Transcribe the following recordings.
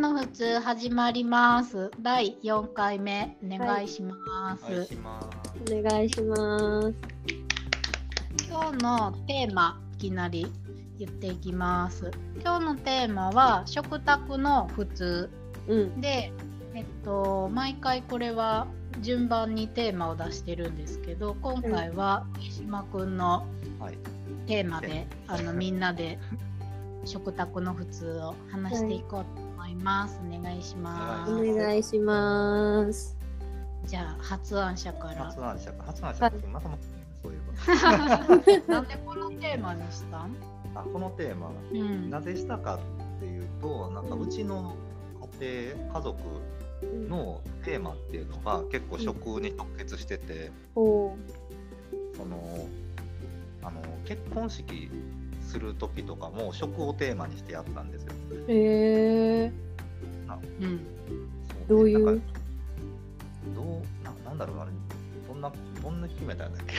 の普通始まります。第4回目お願いします。お願いします。お願いします。今日のテーマいきなり言っていきます。今日のテーマは食卓の普通うん。で、えっと毎回これは順番にテーマを出してるんですけど、今回は上島くんのはい。テーマで、あのみんなで食卓の普通を話していこうと思います。お願いします。お願いします。じゃあ発案者から発。案者か、発案者か、またまそういえ なんでこのテーマにしたん？ば。あ、このテーマ、うん。なぜしたかっていうと、なんかうちの家庭、家族のテーマっていうのが結構食に直結してて、おそのあの結婚式する時とかも食をテーマにしてやったんですよ。へえ。うん。そどういう？どうななんだろうなあれどんなどんな決めたんだっけ？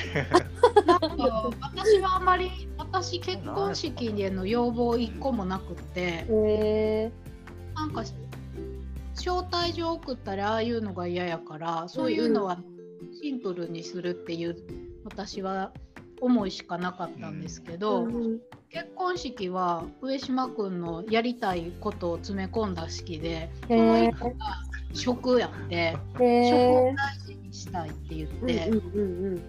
なんか私はあんまり私結婚式での要望一個もなくって、へえ。なんか招待状送ったらああいうのが嫌やから、そういうのはシンプルにするっていう私は思いしかなかったんですけど、うん結婚式は上島君のやりたいことを詰め込んだ式で、その一。個が食やって、へ食えを。大事にしたいって言って、うんうんうんな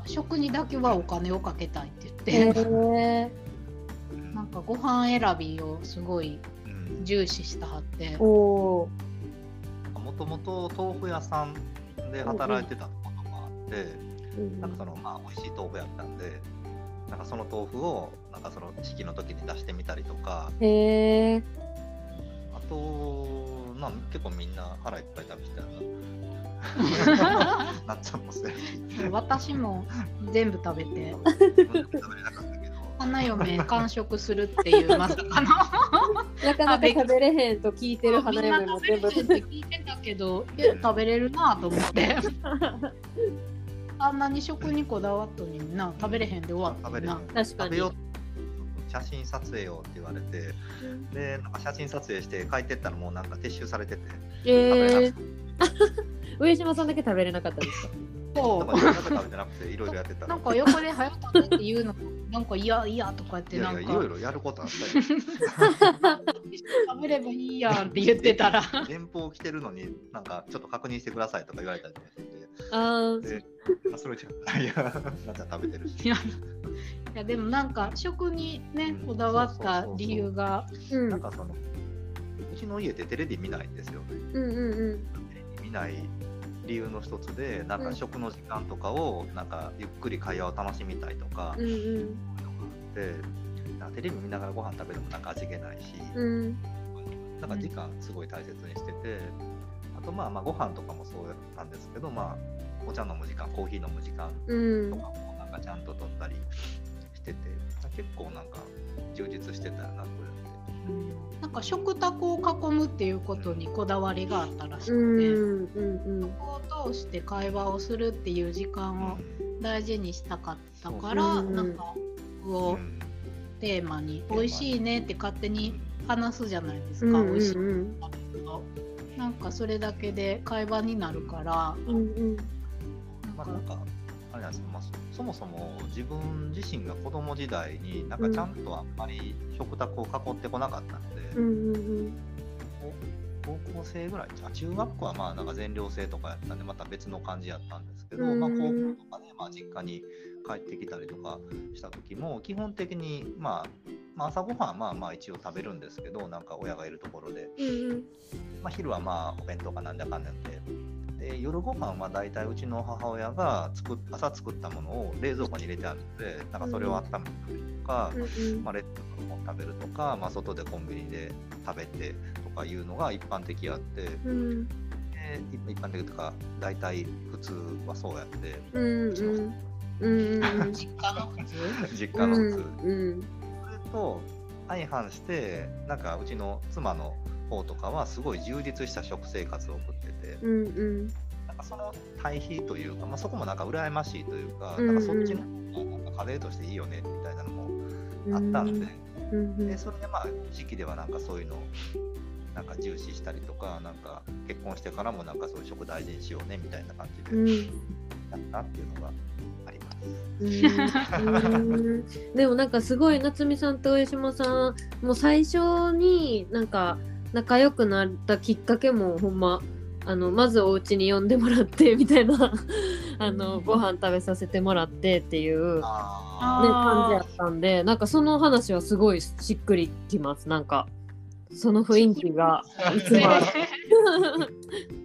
んか食にだけはお金をかけたいってうん。言って。なんかご飯選びをすごいうん重視したはって。もともと豆腐屋さんで働いてたことがあって、うんなんかそのまあ美味しい豆腐やったんで、なんかその豆腐をなんかその式の時に出してみたりとか、へえ。あとまあ結構みんな腹いっぱい食べてたな。なっちゃんもそうやし、私も全部食べて。食べれなかったけど、花嫁完食するっていうまさかの。なかなか食べれへんと聞いてる花嫁も全部。食べれるって聞いてたけどいや食べれるなと思って あんなに食にこだわっとにな。食べれへんで終わった食べれなな確かに。食べよう写真撮影をって言われて、でなんか写真撮影して帰ってったらもうなんか撤収されてて、食べれえー、上島さんだけ食べれなかったんですか？そだからいろんなこと食べてなくていろいろやってたうなんか横で早食べって言うのなんかいやいやとか言っていなんかやいやいろいろやることあったよ。食べればいいやんって言ってたら電報来てるのになんかちょっと確認してくださいとか言われたりとかしてあであそれじゃいやなっちゃん食べてるしいやいやでもなんか食にねうんこだわった理由があ。うん。なんかそのうちの家ってテレビ見ないんですよねうんうんうん。テレビ見ない理由の一つでなんか食の時間とかをなんかゆっくり会話を楽しみたいとか、うんうん。そういうのがあってなんかテレビ見ながらご飯食べるのもなんか味気ないし、うん。なんか時間すごい大切にしてて、あとまあまあご飯とかもそうなんですけど、まあお茶飲む時間、コーヒー飲む時間うんとかもなんかちゃんと取ったりしてて、結構なんか充実してたよな、こなんか食卓を囲むっていうことにこだわりがあったらしうんくて、うんうんそこを通して会話をするっていう時間を。大事にしたかったから、うんなんかうん。をテーマに「美味しいね」って勝手に話すじゃないですか、うんうん美味しいうん食べるとなんかそれだけで会話になるからうんうん。なんかまあれなんですよ、まあ、そそもそも自分自身が子供時代になんかちゃんとあんまり食卓を囲ってこなかったので、うんうん高校生ぐらいあ中学校はまあなんか全寮制とかやったんでまた別の感じやったんですけど、うんまあ、高校とかで、まあ、実家に帰ってきたりとかした時も基本的に、まあ、まあ朝ごはんはまあまあ一応食べるんですけどなんか親がいるところで、うんうん。まあ、昼はまあお弁当かなんだかんだでで夜ご飯は大体うちの母親が作っ朝作ったものを冷蔵庫に入れてあるのでなんかそれを温めて食べるとか、うんまあ、レッドのもの食べるとか、まあ、外でコンビニで食べてとかいうのが一般的やって、うん。で一一般的とか大体普通はそうやってうんうん。うん実家の普通？実家の普通、うんそれと相反してなんかうちの妻の方とかはすごい充実した食生活を送ってて、うんうん。なんかその対比というか、まあ、そこもなんか羨ましいというか,、うん。なんかそっちの方がなんか家庭としていいよねみたいなのもあったんで,、うんうんでそれでまあ時期ではなんかそういうのなんか重視したりとかなんか結婚してからもなんかそういう食大事にしようねみたいな感じうん。でやったっていうのがあります。うん。でもなん。かすごい夏美さん。と上島さん。もう最初になん。か仲良くなったきっかけもほんまあのまずお家に呼んでもらって みたいなあのご飯食べさせてもらってっていう、ね、感じやったんでなんかその話はすごいしっくりきます。なんかその雰囲気がいつも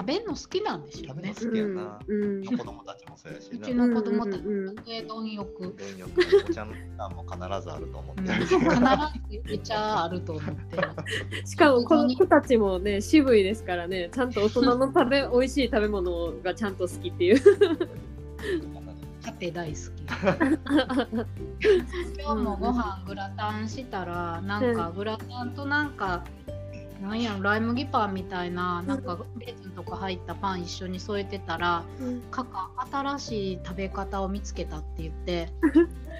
食べるの好きなんでしょうね。食べるの好きやなうん子供たちもそうやしうちな。の子供たちうんうんうん家丼欲電力お茶の時間も必ずあると思って。必ずめちゃあると思ってる。しかもこの子たちもね渋いですからねちゃんと大人の食べ美味しい食べ物がちゃんと好きっていう。カテ大好き。今日もご飯グラタンしたらなんかグラタンとなんかなんやろライ麦パンみたいななんかレーズンとか入ったパン一緒に添えてたらカカ新しい食べ方を見つけたって言って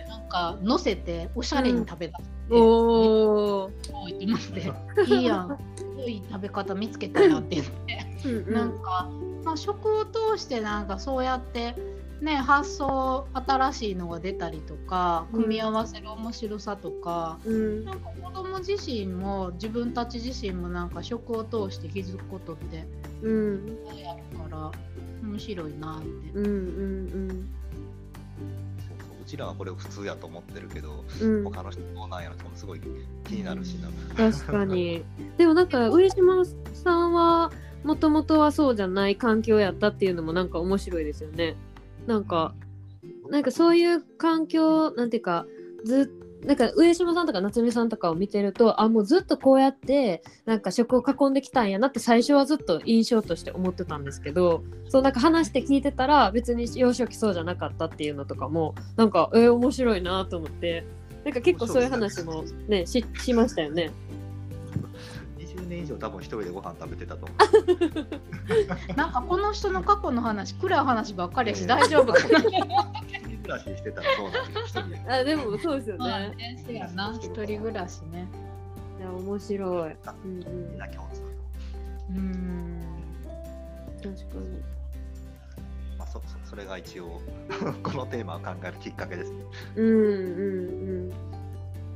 なんか乗せておしゃれに食べたって、おー。すごいと思っていいやんすごい食べ方見つけたよって言って。うん。なんか、まあ、食を通してなんかそうやってね発想新しいのが出たりとかうん。組み合わせる面白さとか、うん。なんか子供自身も自分たち自身もなんか食を通して気づくことってうん。あるから面白いなって。うんうんそうそううちらはこれを普通やと思ってるけど、うん。うん他の人どうなんやろとかもすごい気になるしな。確かに。でもなんか上島さんはもともとはそうじゃない環境やったっていうのもなんか面白いですよねなんかなんかそういう環境なんていうかずなんか上島さんとか夏美さんとかを見てるとあもうずっとこうやってなんか食を囲んできたんやなって最初はずっと印象として思ってたんですけどそうなんか話して聞いてたら別に幼少期そうじゃなかったっていうのとかもなんかえー、面白いなと思ってなんか結構そういう話もねししましたよね。20年以上多分一人でご飯食べてたと思う。なんかこの人の過去の話暗い話ばっかりやし大丈夫かな一人暮らししてたらそうなん。あでもそうですよまあね。一人暮らしねいや面白い。あうんうんみんな共通。うん確かまあ、そそそれが一応 このテーマを考えるきっかけですね。に。うんうん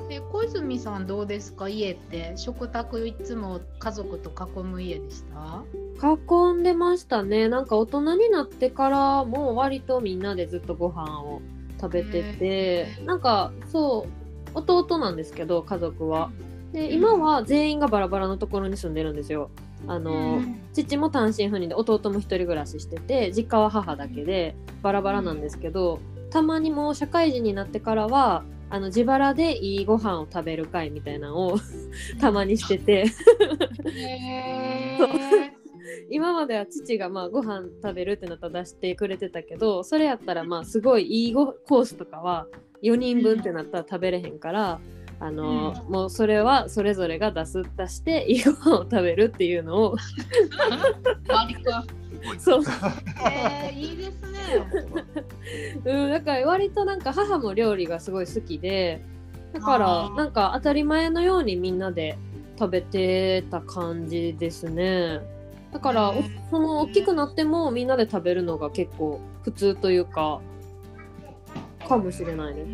で小泉さんどうですか？家って食卓いつも家族と囲む家でした？うん。囲んでましたね。なんか大人になってからも割とみんなでずっとご飯を食べててなんかそう弟なんですけど家族は。で今は全員がバラバラのところに住んでるんですよ。あの、父も単身赴任で弟も一人暮らししてて実家は母だけでバラバラなんですけどたまにもう社会人になってからはあの自腹でいいご飯を食べる会みたいなのをたまにしてて。今までは父がまあご飯食べるってなったら出してくれてたけどそれやったらまあすごいいいごコースとかは4人分ってなったら食べれへんから。あのもうそれはそれぞれが出す出して いいご飯を食べるっていうのを。そう。えー、いいですね。うん、だから割となんか母も料理がすごい好きでだからなんか当たり前のようにみんなで食べてた感じですね。だからおへーその大きくなってもみんなで食べるのが結構普通というかかもしれないで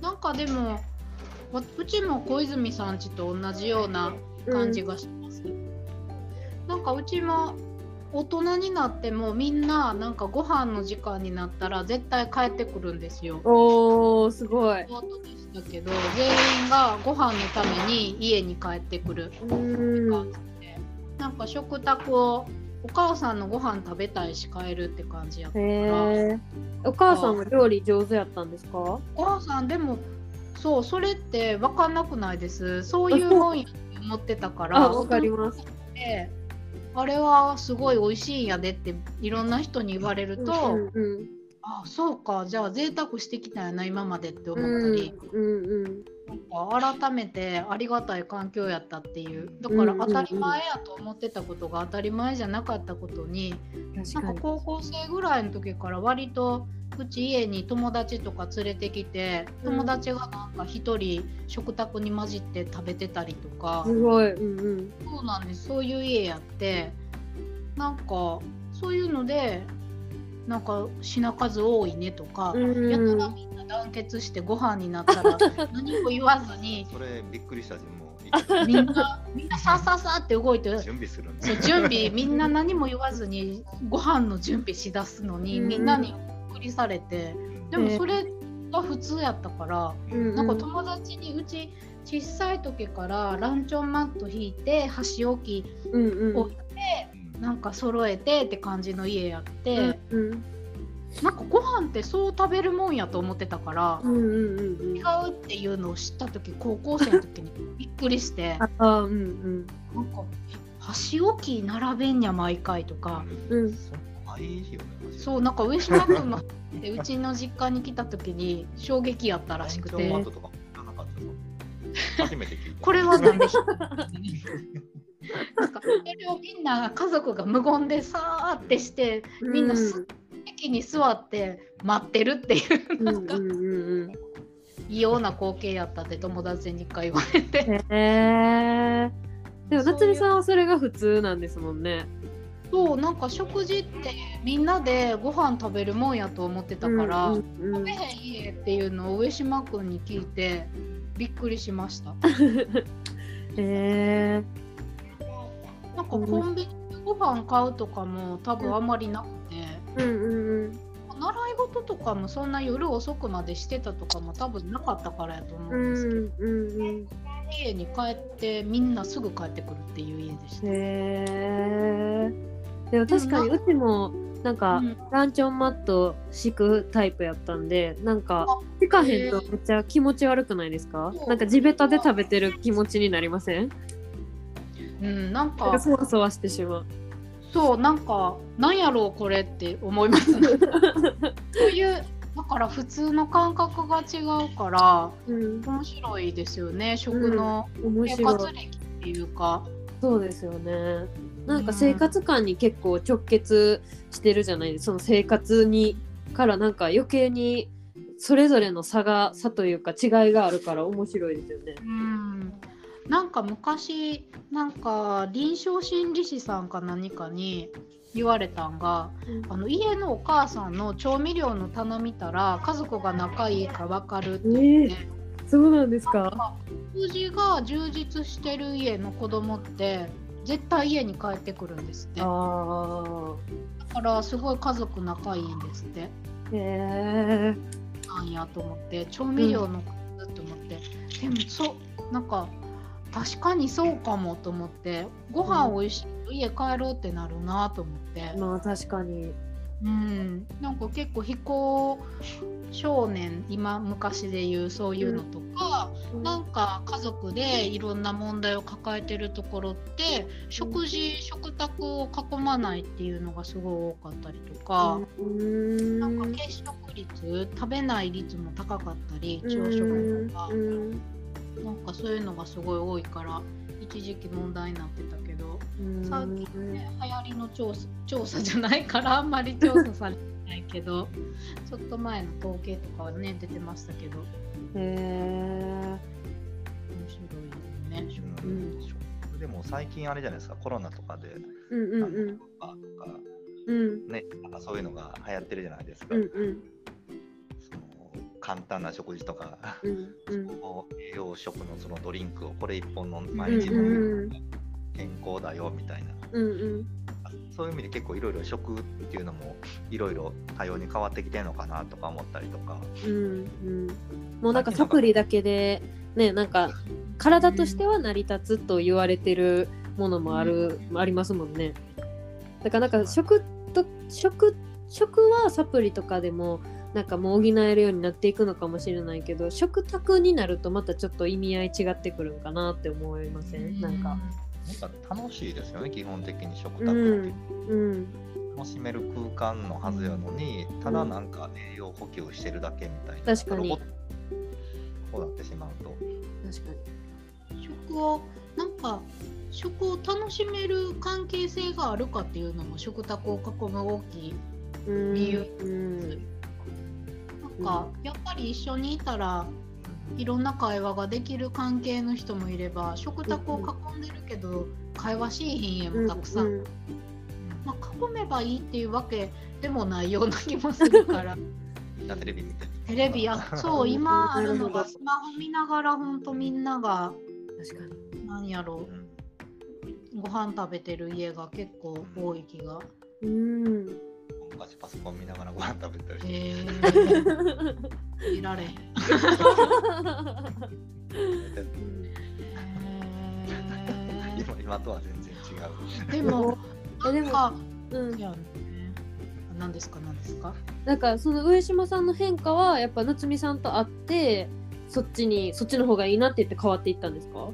なんかでもわうちも小泉さんちと同じような感じがします、なんかうちも大人になってもみんななんかご飯の時間になったら絶対帰ってくるんですよ。おーすごい。弟でしたけど全員がご飯のために家に帰ってくるうん感じで、なんか食卓をお母さんのご飯食べたいし帰るって感じやったへから。えお母さんは料理上手やったんですか？お母さんでもそうそれって分かんなくないです。そういうもんやって思ってたから。あわかります。であれはすごい美味しいんやでっていろんな人に言われると、うんうんあそうかじゃあ贅沢してきたんやな今までって思うんったり、うんうんなんか改めてありがたい環境やったっていう。だからうんうんうん。当たり前やと思ってたことが当たり前じゃなかったことに、なんか高校生ぐらいの時から割とうち家に友達とか連れてきて友達がなんか一人食卓に混じって食べてたりとか、すごい。うんうん。そうなんです。そういう家やって。なんかそういうのでなんか品数多いねとか、うんやたらみ団結してご飯になったら 何も言わずにそれびっくりしたしもみんなみんなさあさあさあって動いてう準備するんそう準備みんな何も言わずにご飯の準備しだすのに、うん。みんなにびっくりされてでもそれが普通やったから、うん。なんか友達にうち小さい時からランチョンマット引いて箸置きうんうん。置いてなんか揃えてって感じの家やって、うんうんなんかご飯ってそう食べるもんやと思ってたから、うんうんうん違うっていうのを知った時高校生の時にびっくりして ああうんうん。なんかえ箸置き並べんにゃ毎回とか。うん。そうなんか上島君のでうちの実家に来た時に衝撃やったらしくて。ランチョンマットとか知らなかったぞ。初めて聞いた。これはなんでなんかそれをみんな家族が無言でさーってしてみんなす席に座って待ってるっていううんうんうんうん。異様な光景やったって友達に一回言われて。へえでも夏美さんはそれが普通なんですもんね。そうなんか食事ってみんなでご飯食べるもんやと思ってたから、うんうん食べへん家っていうのを上島君に聞いてびっくりしました。へえなんかコンビニでご飯買うとかも多分あんまりなくて、うんうんうん。習い事とかもそんな夜遅くまでしてたとかも多分なかったからやと思ううんですけど、んうんうん。家に帰ってみんなすぐ帰ってくるっていう家でした。へえでも確かにうちもなんか、うんランチョンマット敷くタイプやったんでなんか敷かへんとめっちゃ気持ち悪くないですか？なんか地べたで食べてる気持ちになりません？うん、なんかそわそわしてしまうそうなんかなんやろうこれって思います。ね。そういうだから普通の感覚が違うからうん。面白いですよね。食の生活歴っていうか。そうですよね。なんか生活感に結構直結してるじゃないですか。その生活にからなんか余計にそれぞれの差が差というか違いがあるから面白いですよね。うんなんか昔なんか臨床心理士さんか何かに言われたんがあの家のお母さんの調味料の棚見たら家族が仲いいか分かるって言って、そうなんですか？食事が充実してる家の子供って絶対家に帰ってくるんですってだあからすごい家族仲いいんですってあ。へえ。なんやと思って調味料の数って思って、でもそうなんか確かにそうかもと思ってご飯美味しいと家帰ろうってなるなと思って、まあ確かに。うん、なんか結構非行少年今昔で言うそういうのとか、なんか家族でいろんな問題を抱えてるところって食事食卓を囲まないっていうのがすごい多かったりとか。うん。なんか欠食率食べない率も高かったり朝う食んとかうんなんかそういうのがすごい多いから一時期問題になってたけど、最近ね流行りの調査調査じゃないからあんまり調査されてないけどちょっと前の統計とかはね出てましたけどへえ。面白いよね。うんでも最近あれじゃないですか、コロナとかで、うんうんうん。とかうんね、なんかそういうのが流行ってるじゃないですか。うんうん簡単な食事とか、うんうん。栄養食のそのドリンクをこれ一本飲んうん毎日飲うんむ健康だよみたいな。うんうん。そういう意味で結構いろいろ食っていうのもいろいろ多様に変わってきてるのかなとか思ったりとか。うんうん、もうなんかサプリだけでねなんか体としては成り立つと言われてるものもある、ありますもんねだからなんか食と食食はサプリとかでもなんかもう補えるようになっていくのかもしれないけど食卓になるとまたちょっと意味合い違ってくるんかなって思いません？なんか。なんか楽しいですよね、基本的に食卓うんって。うん。楽しめる空間のはずやのに、ただなんか栄養補給してるだけみたいな。確かに。こうなってしまうと。確か食をなんか食を楽しめる関係性があるかっていうのも食卓を囲む大きいにうん。理由うんかやっぱり一緒にいたらいろんな会話ができる関係の人もいれば食卓を囲んでるけど会話しいひん家もたくさん、うんまあ、囲めばいいっていうわけでもないような気もするから。テレビ見て。テレビや そう今あるのがスマホ見ながらほんとみんなが確かに。何やろ。うん。うご飯食べてる家が結構多い気が。うん昔パソコン見ながらご飯食べたり。して、えー、見られへん。え今今とは全然違う。ーでも えでもあうん。いやね。何ですか何ですか？なんかその上島さんの変化はやっぱ夏美さんと会ってそっちにそっちの方がいいなって言って変わっていったんですか？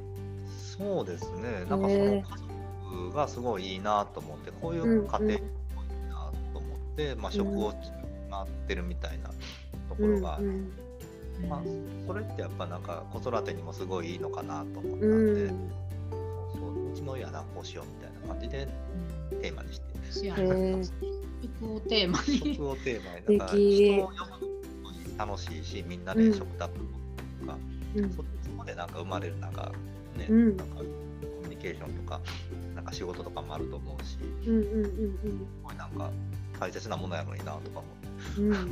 そうですね。なんかそのへ家族がすごいいいなと思って、こういう家庭まあ食を作ってるみたいなところが、うんうん。まあそれってやっぱなんか子育てにもすごいいいのかなと思ったうん。で、そうそううちの家はなこうしようみたいな感じでうん。テーマにして、食をテーマに。食をテーマにだから人を呼ぶのも楽しいし、みんなで食卓とか、うん。そそこでなんか生まれるなんかね、うん。なんかコミュニケーションとか、なんか仕事とかもあると思うし、うんうんうん。すごいなんか大切なものやのになとか思って、うんうんうん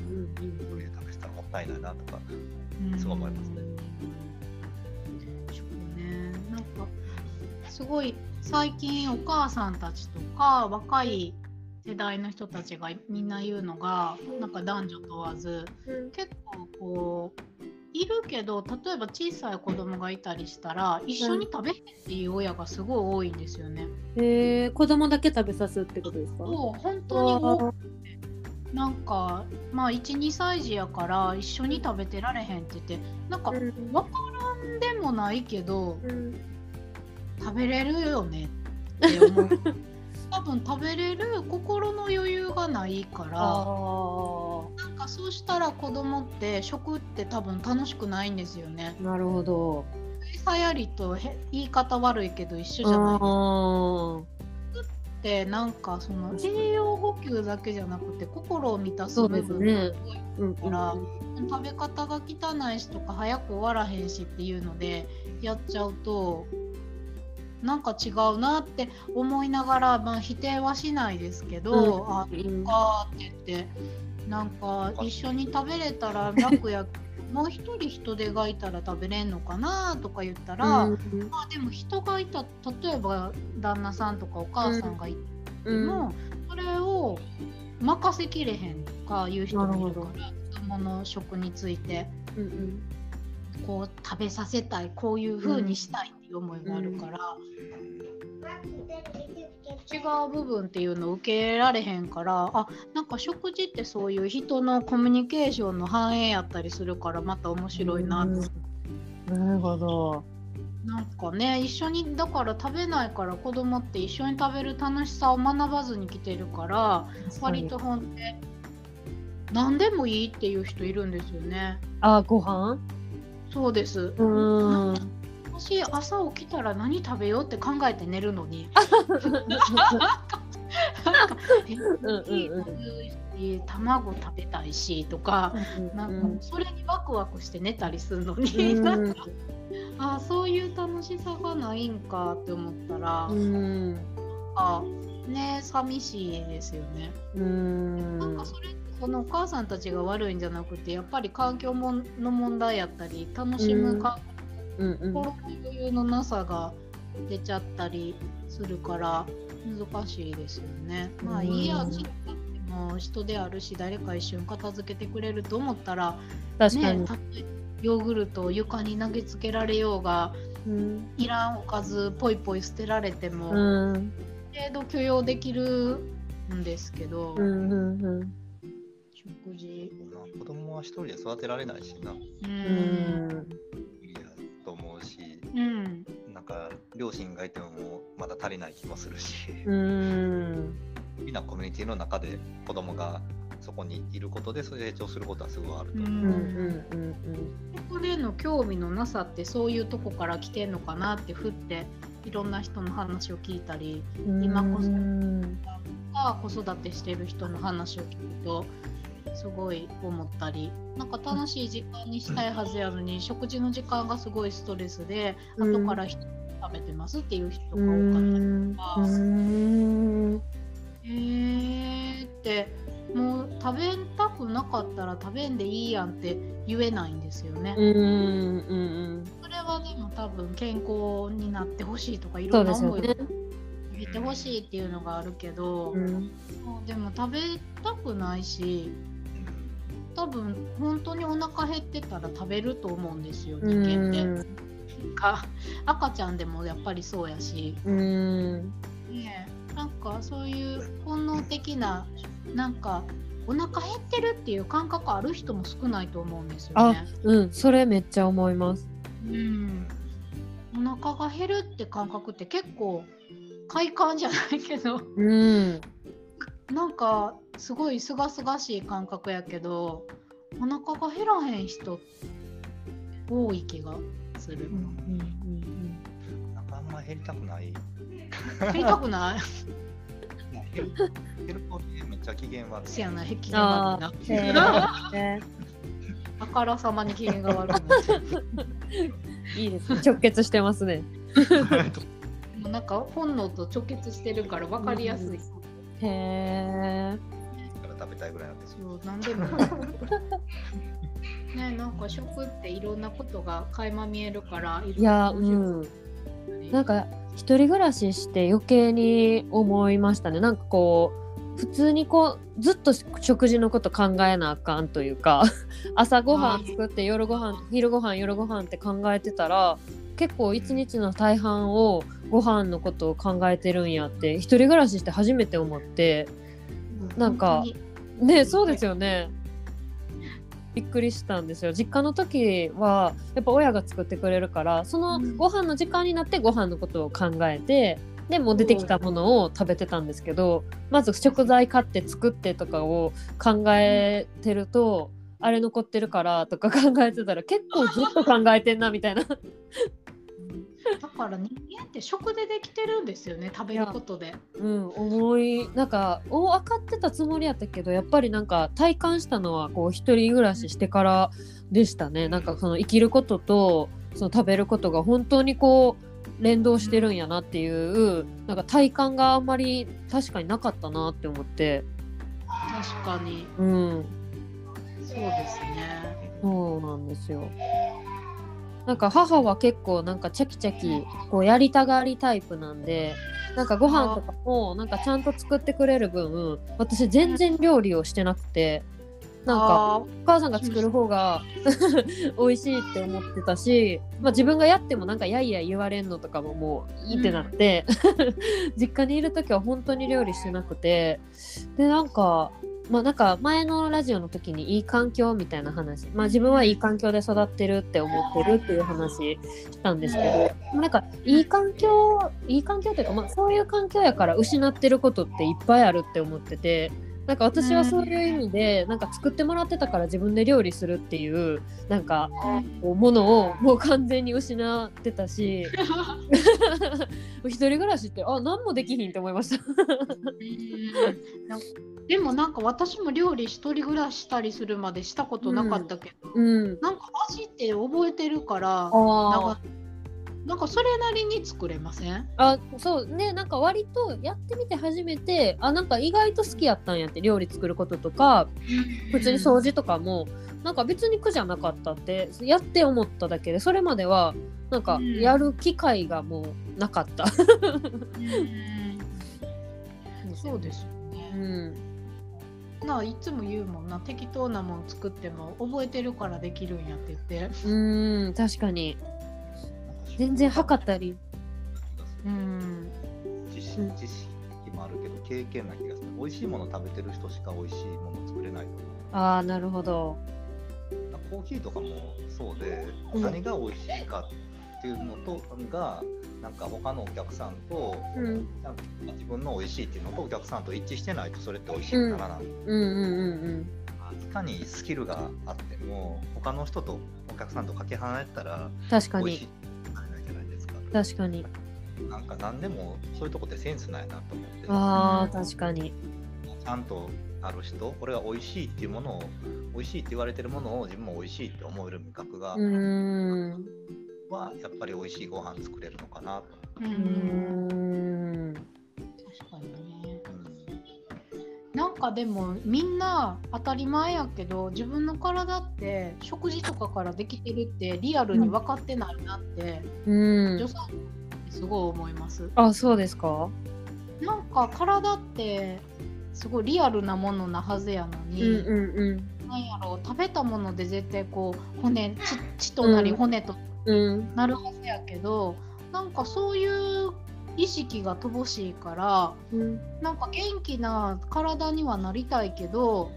一人で食べてたらもったいないなとか、うんそう思いますね。そうね。なんかすごい最近お母さんたちとか若い世代の人たちがみんな言うのがなんか男女問わずうん。結構こういるけど例えば小さい子供がいたりしたら一緒に食べへんっていう親がすごい多いんですよね。へえ子供だけ食べさすってことですか？そう本当に。多くてなんかまあ12歳児やから一緒に食べてられへんって言ってなんかうん。分からんでもないけどうん。食べれるよねって思う。多分食べれる心の余裕がないから かそうしたら子供って食って多分楽しくないんですよね。あなるほど。餌やりとへ言い方悪いけど一緒じゃないあってなんかその栄養補給だけじゃなくて心を満たす部分すねがすごいーうんうんら食べ方が汚いしとか早く終わらへんしっていうのでやっちゃうとなんか違うなって思いながら、まあ、否定はしないですけど、うん。あいいかって言ってなんか一緒に食べれたら 楽やもう一人人手がいたら食べれんのかなとか言ったら、うん。まあでも人がいた例えば旦那さんとかお母さんがいてうん。も、それを任せきれへんとかいう人もいるかなら子供の食についてうんうん。こう食べさせたいこういう風にしたいいう思いがあるから、違う部分っていうのを受けられへんからあなんか食事ってそういう人のコミュニケーションの反映やったりするからまた面白いなって。なるほどなんかね一緒にだから食べないから子供って一緒に食べる楽しさを学ばずに来てるから割とほんで何でもいいっていう人いるんですよね。あご飯？そうです。うん私朝起きたら何食べようって考えて寝るのに。なんかえうんうんし卵食べたいしとか、なんかそれにワクワクして寝たりするのに、なん。か あそういう楽しさがないんかって思ったら、うん。あね寂しいですよね。うん。なんかそれってそのお母さんたちが悪いんじゃなくてやっぱり環境もの問題やったり楽しむ環うんうん余裕のなさが出ちゃったりするから難しいですよね。まあうんいいやも人であるし誰か一緒に片付けてくれると思ったら確かにねヨーグルトを床に投げつけられようがうんいらんおかずポイポイ捨てられても、うん程度許容できるんですけど、うんうんうん食事子供は一人で育てられないしな、ううんうん。なんか両親がいてももうまだ足りない気もするし、うん。好きなコミュニティの中で子供がそこにいることで成長することはすごいあると思う。うんうんうん。ここでの興味のなさってそういうとこから来てんのかなってふっていろんな人の話を聞いたりうん。今こそ子育てしてる人の話を聞くとすごい思ったりなんか楽しい時間にしたいはずやのに、食事の時間がすごいストレスで、うん後から人食べてますっていう人が多うかったりんとか。うーってもう食べたくなかったら食べんでいいやんって言えないんですよね。うんうんそれはでも多分健康になってほしいとかいろんな思い。入れてほしいっていうのがあるけど、うんでも食べたくないし多分本当にお腹減ってたら食べると思うんですよ人間って。か赤ちゃんでもやっぱりそうやし。うんなんかそういう本能的ななんかお腹減ってるっていう感覚ある人も少ないと思うんですよね。うんそれめっちゃ思います。うん、お腹が減るって感覚って結構快感じゃないけどうんなんかすごいすがすがしい感覚やけどお腹が減らへん人多い気がする。なんかあんま減りたくない。減りたくない？減る減るとねめっちゃ機嫌悪い。せやな、機嫌あ悪いな。ーねあからさまに機嫌が悪くなっちゃう。いいですね直結してますね。もうなんか本能と直結してるから分かりやすい。へえ。から食べたいぐらいなんですよ。そう、なんでも。ね、なんか食っていろんなことが垣間見えるから。いやうんなんか一人暮らしして余計に思いましたねなんかこう普通にこうずっと食事のこと考えなあかんというか 朝ごはん作って夜ご飯昼ご飯夜ご飯って考えてたら結構一日の大半をご飯のことを考えてるんやって一人暮らしして初めて思ってなんかねそうですよね。びっくりしたんですよ。実家の時はやっぱ親が作ってくれるからそのうん。ご飯の時間になってご飯のことを考えてでもう出てきたものを食べてたんですけどまず食材買って作ってとかを考えてると、あれ残ってるからとか考えてたら結構ずっと考えてんなみたいな。だから人間って食でできてるんですよね、食べることで。うん、思いなんかお分かってたつもりやったけどやっぱりなんか体感したのはこう一人暮らししてからでしたねなんかその生きることとその食べることが本当にこう連動してるんやなっていうなんか体感があんまり確かになかったなって思って確かに。うんそうですね。そうなんですよなんか母は結構なんかチャキチャキこうやりたがりタイプなんでなんかご飯とかもなんかちゃんと作ってくれる分私全然料理をしてなくてなんかあお母さんが作る方が 美味しいって思ってたし、まあ、自分がやってもなんかやいや言われんのとかももういいってなって、実家にいる時は本当に料理してなくてでなんかまあなんか前のラジオの時にいい環境みたいな話まあ自分はいい環境で育ってるって思ってるっていう話したんですけどなんかいい環境いい環境っていうか、まあ、そういう環境やから失ってることっていっぱいあるって思っててなんか私はそういう意味でなんか作ってもらってたから自分で料理するっていうなんかこうものをもう完全に失ってたし一人暮らしってあ何もできひんって思いました。うん。でもなんか私も料理一人暮らししたりするまでしたことなかったけど、うん、なんか味って覚えてるからなんあかそれなりに作れません？あそうね。なんか割とやってみて初めてあなんか意外と好きやったんやって料理作ることとか普通に掃除とかもなんか別に苦じゃなかったってやって思っただけでそれまではなんかうん。やる機会がもうなかった。うん。そうですようね。ん。ないつも言うもんな適当なもん作っても覚えてるからできるんやって言って。うん確かに全然測ったり。うん。知識知識もあるけど経験な気がする。美味しいもの食べてる人しか美味しいもの作れないと思ああなるほど。コーヒーとかもそうで、うん。何が美味しいかっていうのとがなんか他のお客さんと、うん。なんか自分の美味しいっていうのとお客さんと一致してないとそれって美味しいにならなんうん。うんいかにスキルがあっても他の人とお客さんとかけ離れたらうん確かに確かに。なんか何でもそういうとこってセンスないなと思って。あー確かに。ちゃんとある人これが美味しいっていうものを美味しいって言われてるものを自分も美味しいって思える味覚が、うん。はやっぱり美味しいご飯作れるのかなと。ううんん。確かにね。うんなんかでもみんな当たり前やけど自分の体って食事とかからできてるってリアルに分かってないなって、うん。女さんすごい思います。あそうですか？なんか体ってすごいリアルなものなはずやのうんに、うん。なんやろう食べたもので絶対こう骨血血となりうん。骨とうんうん。なるはずやけど、なんかそういう意識が乏しいからうん。なんか元気な体にはなりたいけど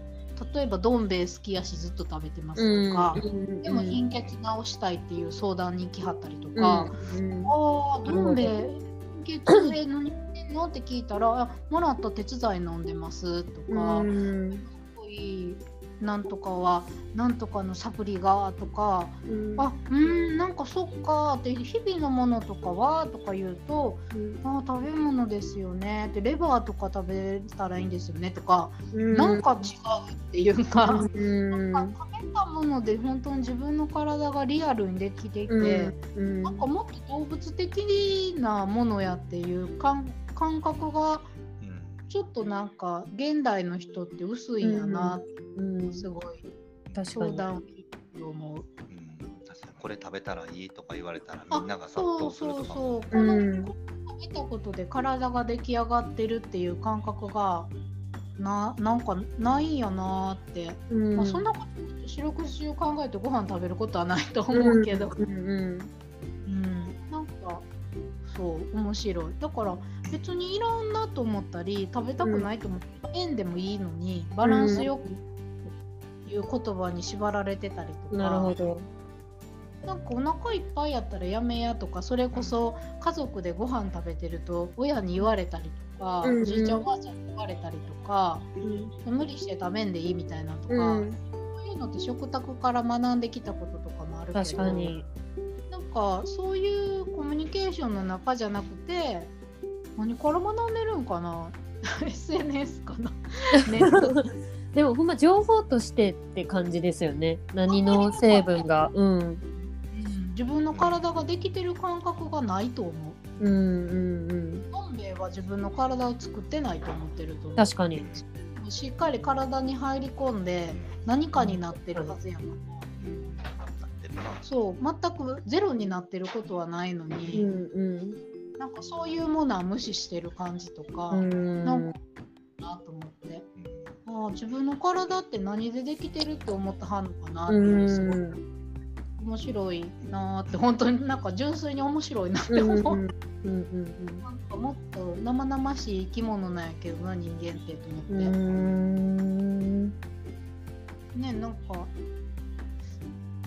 例えばどん兵衛好きやしずっと食べてますとか、うん。でも貧血治したいっていう相談に来はったりとか。うん。ああ、どん兵衛、血え何してんの？って聞いたら、あもらった鉄剤飲んでますとか、うん。すごいなんとかは、なんとかのサプリがとか、うん。あうーん、なんかそっかって、日々のものとかはとか言うと、うん。あ食べ物ですよね。って、レバーとか食べたらいいんですよね。とか、うん。なんか違うっていうか。うん。なんか食べたもので本当に自分の体がリアルにできていて、うん。なんかもっと動物的なものやっていう感感覚がうんちょっとなんか現代の人って薄いんやなってうん。すごい。確かに。相談を聞いて思う。これ食べたらいいとか言われたらあみんなが殺そう到するそうとかも。そう。この、う。ん。この食べたことで体が出来上がってるっていう感覚がななんかないんやなって、うん。まあ、そんなこと四六時中考えてご飯食べることはないと思うけど、うんうん。うん、なんかそう面白い。だから別にいらんなと思ったり食べたくないと思ったら円でもいいのにバランスよくいう言葉に縛られてたりとか、なるほど。なんかお腹いっぱいやったらやめやとかそれこそ家族でご飯食べてると親に言われたりとか、うんうん。おじいちゃんおばあちゃんに言われたりとか、無理して食べんでいいみたいなとか、うん。そういうのって食卓から学んできたこととかもあるけど確かに。なんかそういうコミュニケーションの中じゃなくて何から学んでるんかな？SNS かな？でもほんま情報としてって感じですよね。何の成分が。うん。うん。自分の体ができてる感覚がないと思う。うんうんうん。どん兵衛は自分の体を作ってないと思ってると。確かに。しっかり体に入り込んで何かになってるはずやから。そう全くゼロになってることはないのうに、んうんなんかそういうものは無視してる感じとか、うん。なんかなと思って。ああ自分の体って何でできてるって思ったはんのかなってすごいん面白いなーって本当になんか純粋に面白いなってう。ん思う、うんうん。なんかもっと生々しい生き物なんやけどな人間ってと思って、ねなんか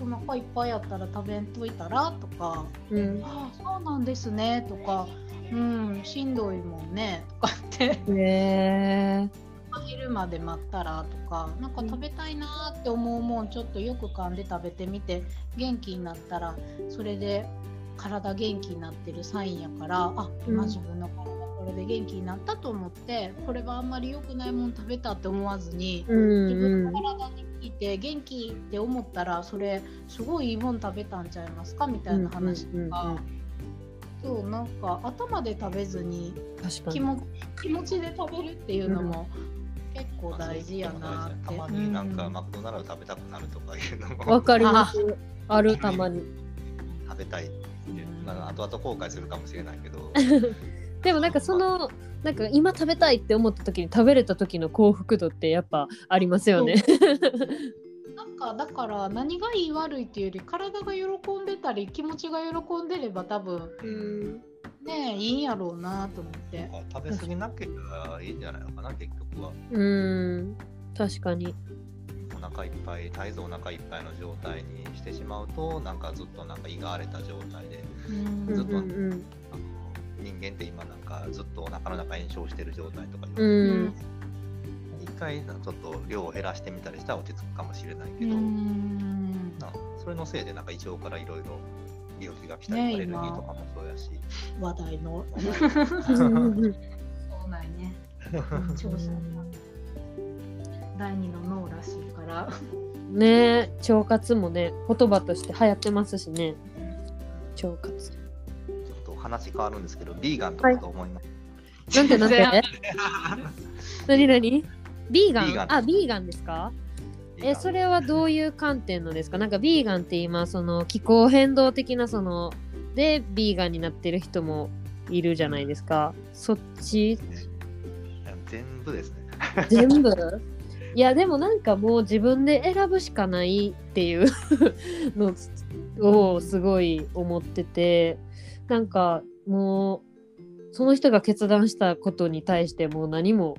お腹いっぱいやったら食べんといたらとかうん。ああそうなんですねとかうんしんどいもんねとかって。へえ。昼まで待ったらとかなんか食べたいなーって思うもんちょっとよく噛んで食べてみて元気になったらそれで体元気になってるサインやからあ今うん。自分の体これで元気になったと思ってこれはあんまり良くないもん食べたって思わずにうん自分のうん体に聞いて元気って思ったらそれすごいいいもん食べたんちゃいますか？みたいな話とうんうんうんかそうなんか頭で食べずに確かに。気も気持ちで食べるっていうのも結構大事やなって。たまになんかうん。マクドナルド食べたくなるとかいうのも。わかります。あるたまに。食べたいってう。んなんか後々後悔するかもしれないけど でもなんかそのなんか今食べたいって思った時に食べれた時の幸福度ってやっぱありますよね。なんかだから何がいい悪いっていうより体が喜んでたり気持ちが喜んでれば多分うんねいいんやろうなと思って。食べ過ぎなければいいんじゃないのかな結局はうん確かに。お腹いっぱい絶えずお腹いっぱいの状態にしてしまうとなんかずっとなんか胃が荒れた状態でずっとうんうんあの人間って今なんかずっとお腹の中炎症してる状態とか言わうれてん。一回ちょっと量を減らしてみたりしたら落ち着くかもしれないけど、うん。なそれのせいでなんか胃腸からいろいろ病気が来たり、ねアレルギーとかもそうやし、話題の。うん そうなんね。調査。第二の脳らしいから。ね腸活もね言葉として流行ってますしね。腸活話変わるんですけど、ビーガンとかと思います？なんてなんて何何？ビーガン？ビーガン。あビーガンですか？えそれはどういう観点のですか？なんかビーガンって今その気候変動的なそのでビーガンになってる人もいるじゃないですか。そっち？全部ですね。全部？いやでもなんかもう自分で選ぶしかないっていうのをすごい思っててなんかもうその人が決断したことに対してもう何も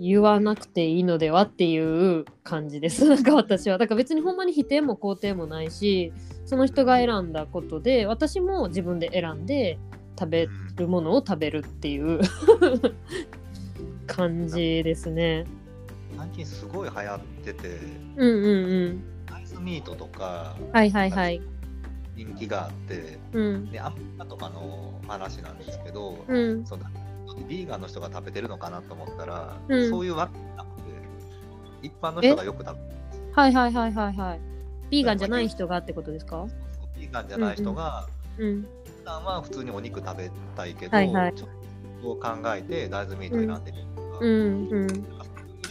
言わなくていいのではっていう感じです なんか私はだから別にほんまに否定も肯定もないしその人が選んだことで私も自分で選んで食べるものを食べるっていう 感じですね。最近すごい流行ってて、うんうんうん。アイスミートとかはいはいはい。人気があって、うん。でアメリカとかの話なんですけど、うん。そのビーガンの人が食べてるのかなと思ったら、うんそういうわけなくて、一般の人がよく食べてるはいはいはいはいはい。ビーガンじゃない人がってことですか？ビーガンじゃない人が、うん。普段は普通にお肉食べたいけど、はいはいちょっと考えて大豆ミート選んでみるとか、うんうんなんか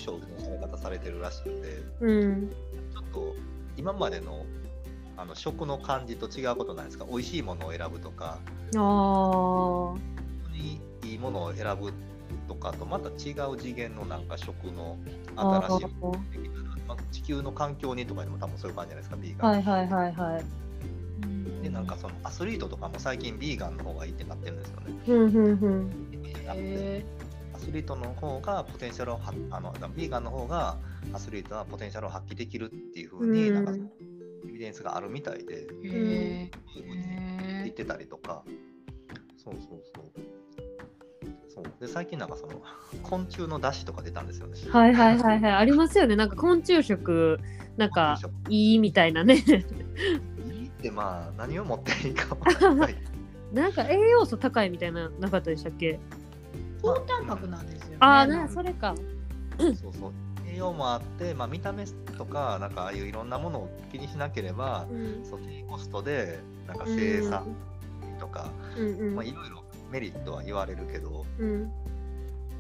そういう勝負のされ方されてるらしくて、うん。ちょっと今までのあの食の感じと違うことないですか？美味しいものを選ぶとか。ああ。本当にいいものを選ぶとかとまた違う次元のなんか食のあ新しいーまあ地球の環境にとかにも多分そうい。う感じじゃないですかビーガン、はいはいはい。はい。でなんかそのアスリートとかも最近ビーガンの方がいいってなってるんですよね。うんうんうん。へアスリートの方がポテンシャルをはあのビーガンの方がアスリートはポテンシャルを発揮できるっていう風に、なんかうんエビデンスがあるみたいでそういう風に言えっ。てたりとか、そうそうそう。そうで最近なんかその昆虫の出汁とか出たんですよね。はいはいはいはい。ありますよね。なんか昆虫食、なんかいいみたいなね。いいってまあ何を持っていいかわかんない。なんか栄養素高いみたいななかったでしたっけ？高タンパクなんですよね。ああ、なそれか。そうそう。栄養もあって、まあ見た目とかなんかああいういろんなものを気にしなければ、うん。そう低コストでなんか生産とか、うんうん。まあいろいろメリットは言われるけど、うん。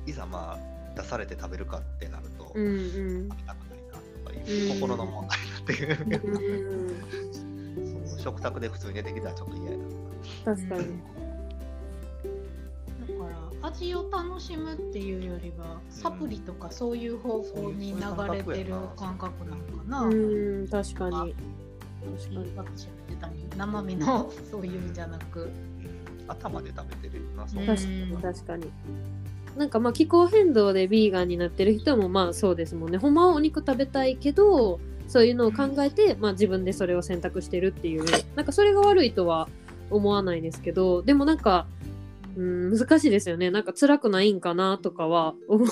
いざまあ出されて食べるかってなると、うんうん。食べたくないなとかいううん。心の問題だっていう。うん 食卓で普通に出てきたらちょっと嫌やな。確かに。味を楽しむっていうよりはサプリとかそういう方向に流れてる感覚なのかな。うん、確かに。確かに。私が言ってたに生身のそういうんじゃなく。頭で食べてるよな、そううん確かに確かに。なんかまあ気候変動でビーガンになってる人もまあそうですもんね。ほんまはお肉食べたいけど、そういうのを考えて、まあ自分でそれを選択してるっていう、なんかそれが悪いとは思わないですけど、でもなんか、うん、難しいですよね。なんか辛くないんかなとかは思う。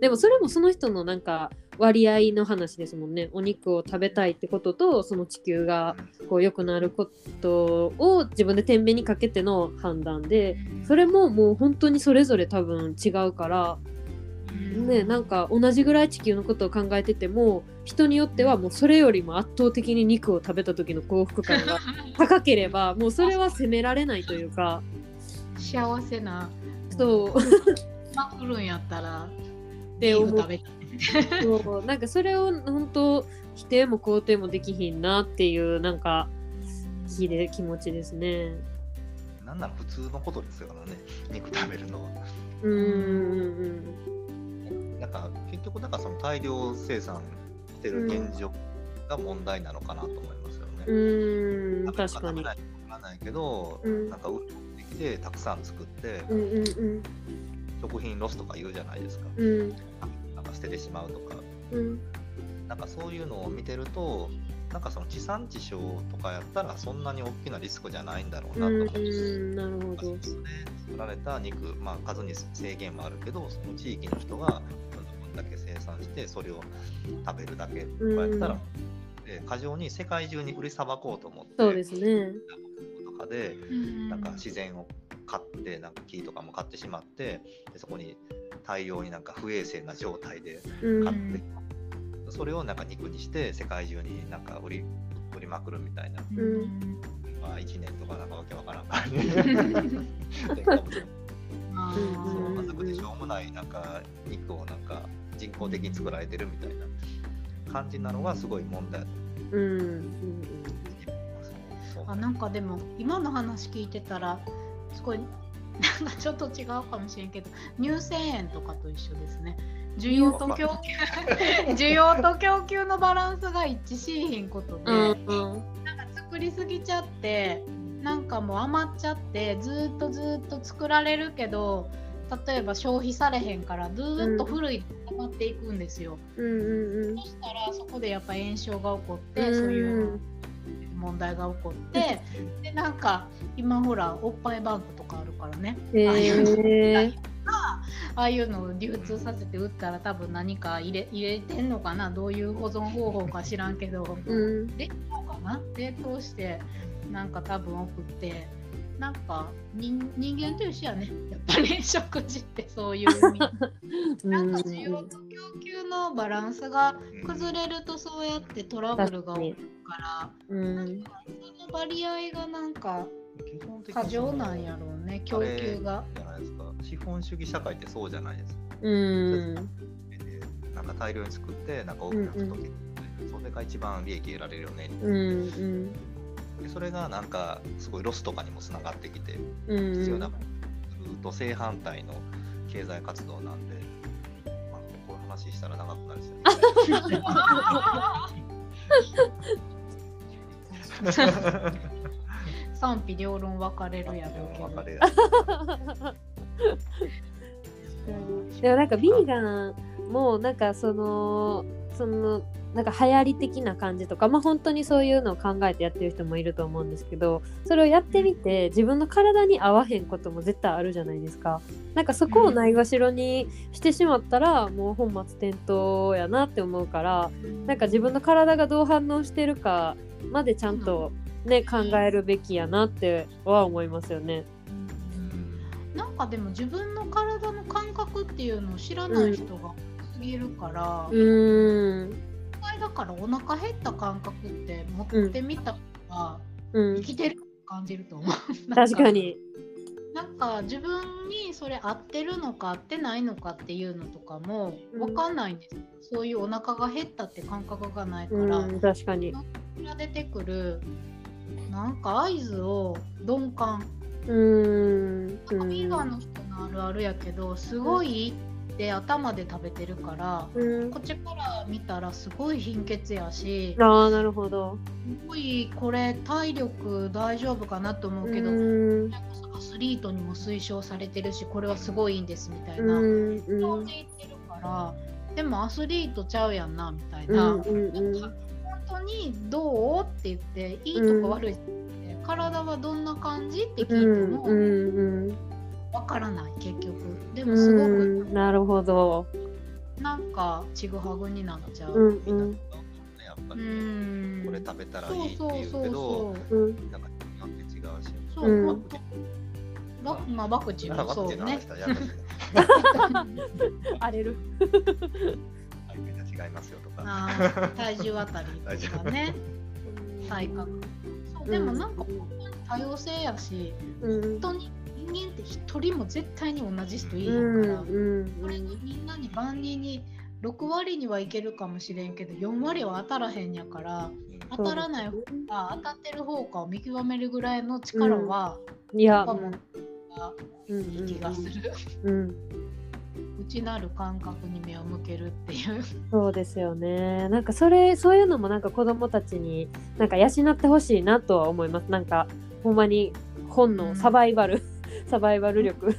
でもそれもその人のなんか割合の話ですもんね。お肉を食べたいってことと、その地球がこう良くなることを自分で天秤にかけての判断で、それももう本当にそれぞれ多分違うから、ね、なんか同じぐらい地球のことを考えてても人によってはもうそれよりも圧倒的に肉を食べた時の幸福感が高ければもうそれは責められないというか幸せなそうまくるんやったらでビーフ食べたい。そうなんかそれを本当否定も肯定もできひんなっていうなんか気で気持ちですね。なんなら普通のことですからね、肉食べるのは。うんうんなんか結局、なんかその大量生産してる現状が問題なのかなと思いますよね。うん確かに食べ。ないからないけど、うんなんか売ってたくさん作って、うんうんうん食品ロスとか言うじゃないですか。うんなんか捨ててしまうとか。うんなんかそういうのを見てると、なんかその地産地消とかやったらそんなに大きなリスクじゃないんだろうなと思って。うんなるほど。で作られた肉、まあ、数に制限もあるけど、その地域の人がだけ生産して、それを食べるだけとかやったら、で過剰に世界中に売りさばこうと思って、そうですね。とかで、なんか自然を買って、なんか木とかも買ってしまって、でそこに大量になんか不衛生な状態でうん。買って、それをなんか肉にして世界中になんか売り売りまくるみたいな、ん。まあ、1年とかなんかわけわからん感じ。であそうくてしょうもないなんか肉をなんか人工的に作られてるみたいな感じなのがすごい問題。うんあなんかでも今の話聞いてたらすごいなんかちょっと違うかもしれんけど乳腺炎とかと一緒ですね。需要と供給需要と供給のバランスが一致しいひんことで、うんうん。なんか作りすぎちゃってなんかもう余っちゃってずーっとずーっと作られるけど例えば消費されへんからずーっと古い溜まっていくんですよ、うん。うんそしたらそこでやっぱ炎症が起こって、うん。そういう問題が起こってでなんか今ほらおっぱいバンクとかあるからね。へああいうえああいうのを流通させて売ったら多分何か入れ入れてんのかな。どういう保存方法か知らんけど。うん。冷凍かな。冷凍してなんか多分送ってなんか人人間と一緒やね。やっぱり食事ってそういう意味。なんか需要と供給のバランスが崩れるとそうやってトラブルが起こるからうんその割合がなんか基本的に過剰なんやろうね。供給が。じゃないですか。資本主義社会ってそうじゃないですか。うん。でなんか大量に作ってなんか多くの人と結それが一番利益得られるよねうんうんでそれがなんかすごいロスとかにもつながってきてうん。必要なずっと正反対の経済活動なんで、まあ、こういう話したら長くなるしね。賛否両論分かれるやろうけど。分か。れやでもなんかビーガンもなんかそのそのなんか流行り的な感じとかまあ本当にそういうのを考えてやってる人もいると思うんですけどそれをやってみて自分の体に合わへんことも絶対あるじゃないですか。なんかそこをないがしろにしてしまったらもう本末転倒やなって思うからなんか自分の体がどう反応してるかまでちゃんとね考えるべきやなっては思いますよね。なんかでも自分の体の感覚っていうのを知らない人が多すぎるから、うーんだからお腹減った感覚って持ってみたら、うん生きてる感じると思う。確かに。なんか自分にそれ合ってるのか合ってないのかっていうのとかもうん分かんないんですよ、そういうお腹が減ったって感覚がないから、うん、確かに。から出てくるなんか合図を鈍感うーん。なんかビーガンの人のあるあるやけどすごいって頭で食べてるから、うん。こっちから見たらすごい貧血やしああ、なるほど。すごいこれ体力大丈夫かなと思うけど、うん。アスリートにも推奨されてるしこれはすごいいいんですみたいうん。な、うん。そうで言ってるからでもアスリートちゃうやんなみたいうん。な、うん。本当にどうって言っていいとか悪いって、体はどんな感じって聞いてもうん。わからない結局でもすごくうん。なるほど。なんかちぐはぐになっちゃう。うん。みんなうん。やっぱうこれ食べたらそういいってそうけど。なんか人によって違うしそう、うんまバまあ、バクチあもワクチンのそうねれる。はいみんな違いますよとか体重あたりとかね 体格そうでもなんか本当に多様性やしうん。本当に人間って一人も絶対に同じ人いいうん。から、うん。これにみんなに万人に6割にはいけるかもしれんけど4割は当たらへんやからうん当たらない方か当たってる方かを見極めるぐらいの力は、いややっぱ。もうがうん。いい気がする。うん。内なる感覚に目を向けるっていう。そうですよね。なんかそれそういうのもなんか子供たちになんか養ってほしいなとは思います。なんかほんまに本能サバイバル、サバイバル力。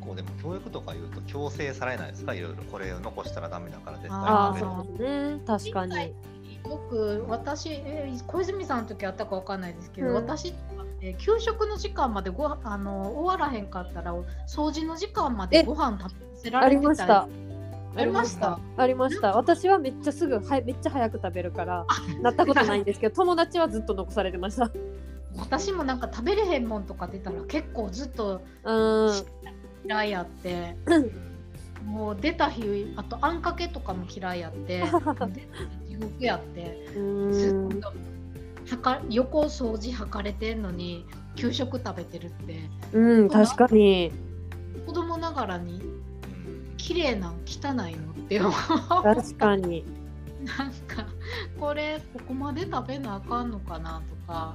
こうでも教育とか言うと強制されないですか？いろいろこれを残したらダメだから絶対ああ食べるそうですね。確かに。よく私、えー小泉さんの時あったかわかんないですけど、うん私とかって給食の時間までご飯あの終わらへんかったら掃除の時間までご飯食べさせらあれてたりました。ありました？ありました。私はめっちゃすぐはいめっちゃ早く食べるからなったことないんですけど 友達はずっと残されてました。私もなんか食べれへんもんとか出たら結構ずっとうん。嫌いやって。もう出た日あとあんかけとかも嫌いやって。地獄やって。うずんっとはか横掃除はかれてんのに給食食べてるって。うん確かに。子供ながらにうん綺麗なん汚いのって思う。確かに。なんかこれここまで食べなあかんのかなとか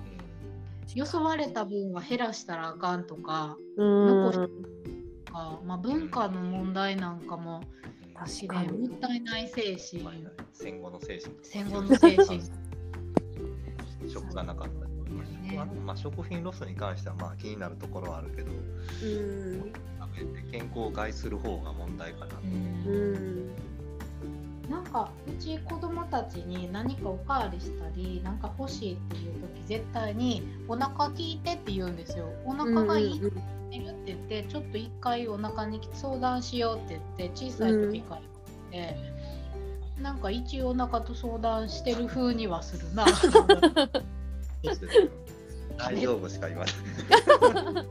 よそわれた分は減らしたらあかんとかうん。残か、まあ、文化の問題なんかも確かに。ねもったいない精神。まあ戦後の精神。戦後の精神。食がなかったりとかまあ食はね。まあ、食品ロスに関してはまあ気になるところはあるけどうん。食べて健康を害する方が問題かなと、ううんんなんかうち子供たちに何かおかわりしたりなんか欲しいっていう時絶対にお腹聞いてって言うんですよお腹がいいって言ってるって言ってちょっと一回お腹に相談しようって言って小さい時から言って、なんか一応お腹と相談してる風にはするな大丈夫しか言わない。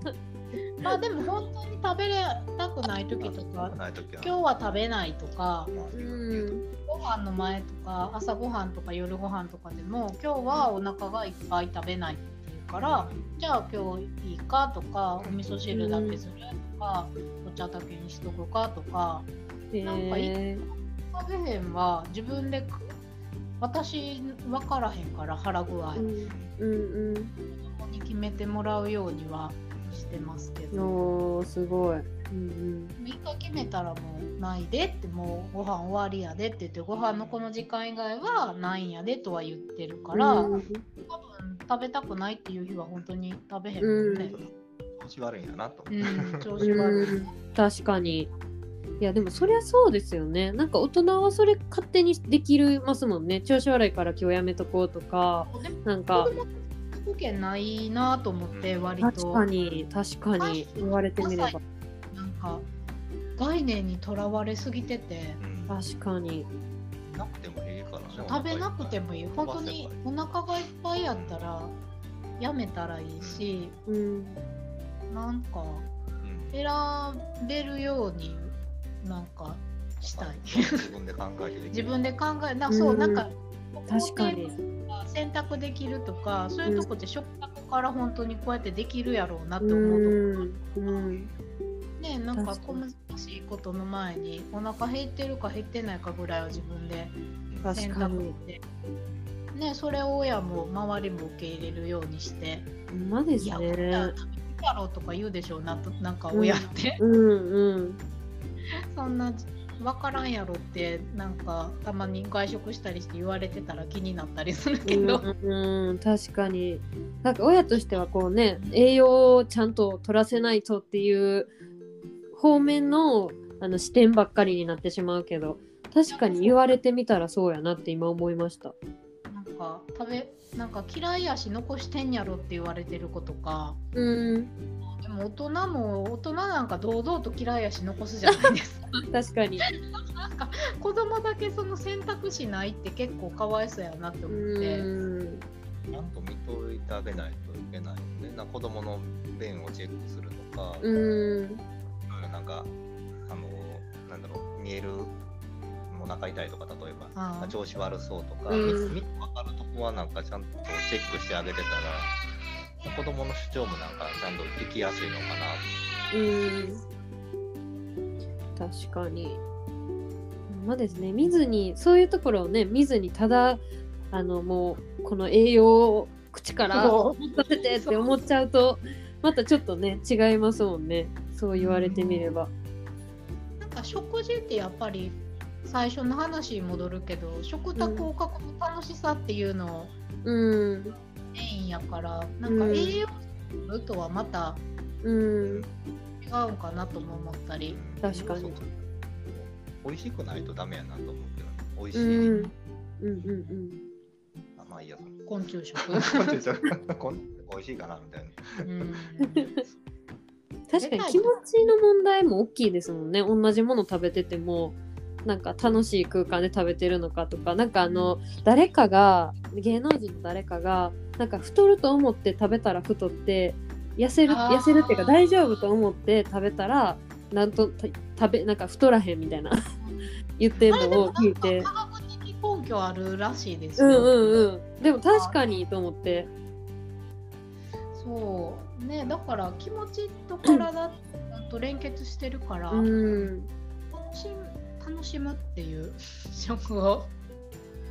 まあでも本当に食べれたくない時とかない時は今日は食べないとかまあうん。ご飯の前とか朝ごはんとか夜ご飯とかでも今日はお腹がいっぱい食べないっていうからじゃあ今日いいかとかお味噌汁だけするとかお茶だけにしとくかとかなんかいいへ食べへんは自分で私分からへんから腹具合。ーうんうん。子供に決めてもらうようにはしてますけうんどすごい。うん一回決めたらもうないでってもうご飯終わりやでって言ってご飯のこの時間以外はないんやでとは言ってるから、うん。多分食べたくないっていう日は本当に食べへんもんね。調子悪いんやなと。う。ん、調子悪い。うん。確かに。いやでもそりゃそうですよね。なんか大人はそれ勝手にできるますもんね。調子悪いから今日やめとこうとか。なんか子供保険ないなと思って割と。確かに確かに。言われてみれば。なんか概念にとらわれすぎてて。うん。確かに。なくてもいいからね。食べなくてもいい。本当にお腹がいっぱいやったらやめたらいいしうん。なんかうん。選べるようになんかしたい。自分で考えてできる。自分で考えなそう、うんなんか確かに選択できるとかそういうとこって食卓から本当にこうやってできるやろうなって思うと、うん。うん。ねなんか小難しいことの前にお腹減ってるか減ってないかぐらいは自分で選択して、ね、それを親も周りも受け入れるようにして。ほんまですいや、ねこんなん食べるやろうとか言うでしょうなとなんか親って、うんうん。そんな分からんやろってなんかたまに外食したりして言われてたら気になったりするけど、うんうん、確かに。なんか親としてはこうね栄養をちゃんと取らせないとっていう方面のあの視点ばっかりになってしまうけど確かに言われてみたらそうやなって今思いました。なんか食べなんか嫌いやし残してんやろって言われてる子とかうんでも大人も大人なんか堂々と嫌いやし残すじゃないですか 確かに。なんか子供だけその選択肢ないって結構かわいそうやなって思って。うんちゃんと見といてあげないといけないよね。なんか子供の便をチェックするとか、うんなんか、あの、なんだろう、見える、お腹痛いとか、例えば、調子悪そうとか、うん。見て分かるとこはなんかちゃんとチェックしてあげてたら、子供の主張もなんかちゃんと聞きやすいのかな。うん。確かに。まあですね見ずにそういうところをね見ずにただあのもうこの栄養を口からそさせてって思っちゃうとまたちょっとね違いますもんね。そう言われてみれば。なんか食事ってやっぱり最初の話に戻るけど食卓を囲む楽しさっていうのをうんメインやからなんかうん栄養素とはまたうん違うんかなとも思ったり、確かに。そう美味しくないとダメやなと思うけど、美味しい。うん。うんうんあまあいいや、昆虫食、こん美味しいかなみたいな。うん、確かに気持ちの問題も大きいですもんね。同じもの食べててもなんか楽しい空間で食べてるのかとかなんかあの誰かが芸能人の誰かがなんか太ると思って食べたら太って痩せる痩せるっていうか大丈夫と思って食べたらなんとた食べなんか太らへんみたいな言ってるのを聞いて。根拠あるらしいですよ。うんうんうん。でも確かにと思って。そう。ねだから気持ちと体と連結してるから、うん。楽しむ楽しむっていう食を。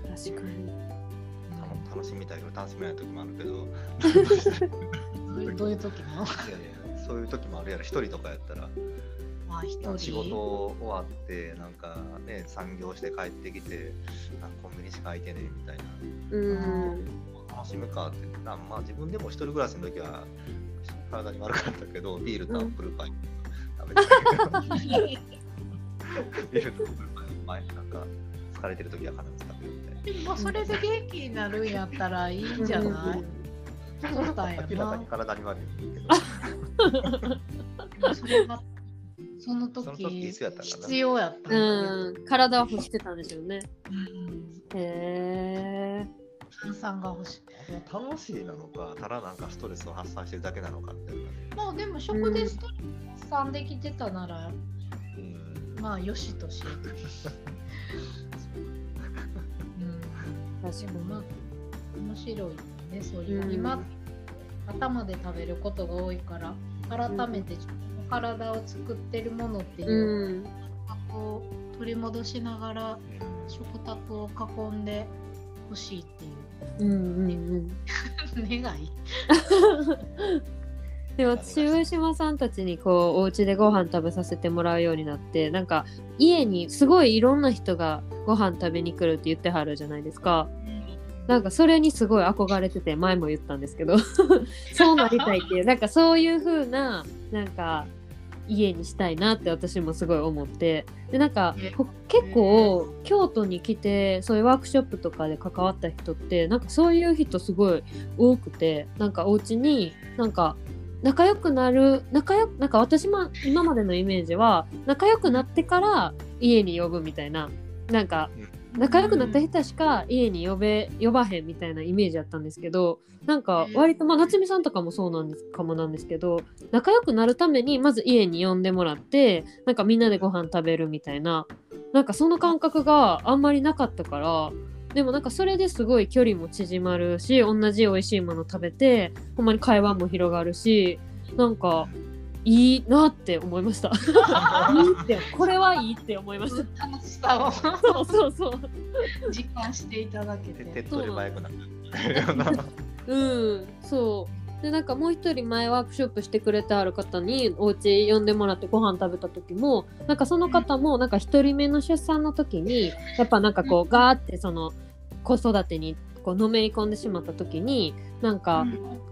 確かに。楽楽しみたいけど楽しめない時もあるけど。どういうどういう時の？いやいやそういう時もあるやろ。一人とかやったら。まあ一人。仕事終わってなんかね産業して帰ってきてなんかコンビニしか空いてねえみたいな。うん。楽しむかってなまあ自分でも一人暮らしの時は体に悪かったけどビールとアップルパイ食べてたけど ビール前なんか疲れてる時は必ず食べるみたいな。それで元気になるんやったらいいんじゃない？そうだよな明らかに。体に悪いけど。それがそのその時時必要やったうん体は欲してたんでしょうね。うん。へえ炭酸が欲しい。楽しいなのかただなんかストレスを発散してるだけなのかっていうのがねまあでも食でストレス発散できてたなら、うんまあよしとし。う。ん、確かに。でもまあ面白いよねそういう、うん。今頭で食べることが多いから改めて自分の体を作ってるものっていうう、ん。こう取り戻しながら食卓を囲んでほしいっていう。うんうんうん。願い。で私上島さんたちにこうお家でご飯食べさせてもらうようになってなんか家にすごいいろんな人がご飯食べに来るって言ってはるじゃないですか。なんかそれにすごい憧れてて前も言ったんですけど。そうなりたいっていうなんかそういう風ななんか家にしたいなって私もすごい思って。でなんかこ結構京都に来てそういうワークショップとかで関わった人ってなんかそういう人すごい多くてなんかお家になんか仲良くなる仲良くなんか私も今までのイメージは仲良くなってから家に呼ぶみたいななんか仲良くなった人しか家に呼べ呼ばへんみたいなイメージだったんですけどなんか割とまあ夏美さんとかもそうなんですかもなんですけど仲良くなるためにまず家に呼んでもらってなんかみんなでご飯食べるみたいななんかその感覚があんまりなかったからでもなんかそれですごい距離も縮まるし同じ美味しいもの食べてほんまに会話も広がるしなんかいいなって思いました。いいってこれはいいって思いました。楽しさをそうそうそう。実感していただけ手手て。っ取り早くなるようなうん、そう。でなんかもう一人前ワークショップしてくれてある方にお家呼んでもらってご飯食べた時もなんかその方もなんか一人目の出産の時にやっぱなんかこうガーってその子育てにこうのめり込んでしまった時になんか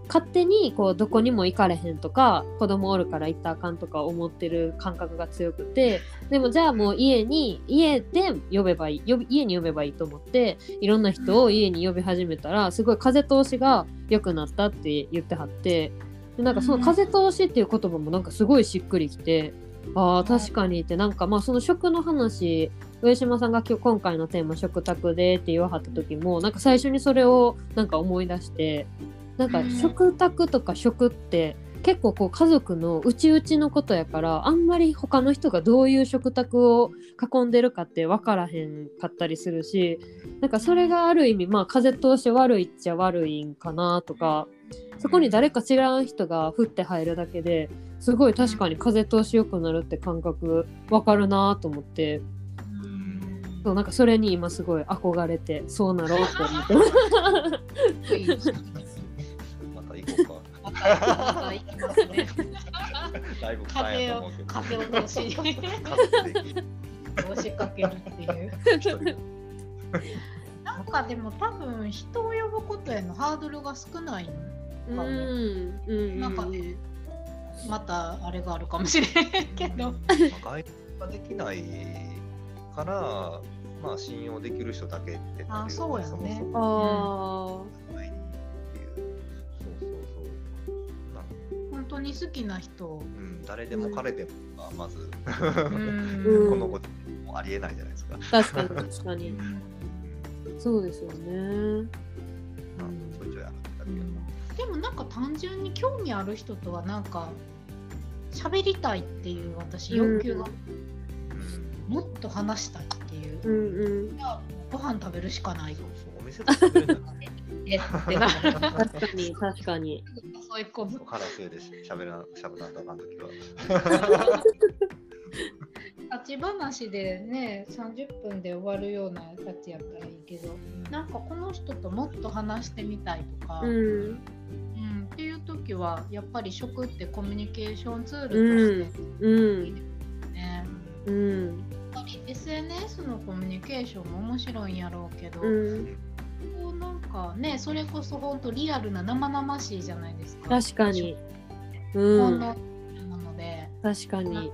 勝手にこうどこにも行かれへんとか子供おるから行ったらあかんとか思ってる感覚が強くてでもじゃあもう家に家で呼べばいい家に呼べばいいと思っていろんな人を家に呼び始めたらすごい風通しが良くなったって言ってはってでなんかその風通しっていう言葉もなんかすごいしっくりきてあー確かにってなんかまあその食の話上島さんが今日今回のテーマ食卓でって言わはった時もなんか最初にそれをなんか思い出してなんかうん。食卓とか食って結構こう家族の内々のことやからあんまり他の人がどういう食卓を囲んでるかって分からへんかったりするしなんかそれがある意味まあ風通し悪いっちゃ悪いんかなとかそこに誰か違う人が降って入るだけですごい確かに風通し良くなるって感覚分かるなと思ってそうなんかそれに今すごい憧れてそうなろうって思ってます。また行こうか。またまた行きますね。だいぶ臭い風をと思うけど。風を通しに風的押しかけるっていう。なんかでも多分人を呼ぶことへのハードルが少ないうんかもうん中でまたあれがあるかもしれんけど。まあ外出ができないから、まあ信用できる人だけってなあるそうやねあそう。そうそうそう。なん本当に好きな人。うん、誰でも彼でもがまず、うん このご時世もありえないじゃないですか。あ確かに確かにうんそうですよね。まあ、ちょいちょいあるってだけでも。でもなんか単純に興味ある人とはなんか喋りたいっていう私欲求が、うんもっと話したいうう、ん。うんじゃあご飯食べるしかないそうそうお店で食べれないえってなる確かに確かにそういうこと腹せいでしゃべらしゃべらんとあかんときは。立ち話でね30分で終わるようなやつやったらいいけど。なんかこの人ともっと話してみたいとか、うん。うんっていう時はやっぱり食ってコミュニケーションツールとしてうん。ね、うんやっぱり SNS のコミュニケーションも面白いんやろうけど、うん。こうなんかねそれこそ本当リアルな生々しいじゃないですか。確かに。ほうん。なので、確かに。なん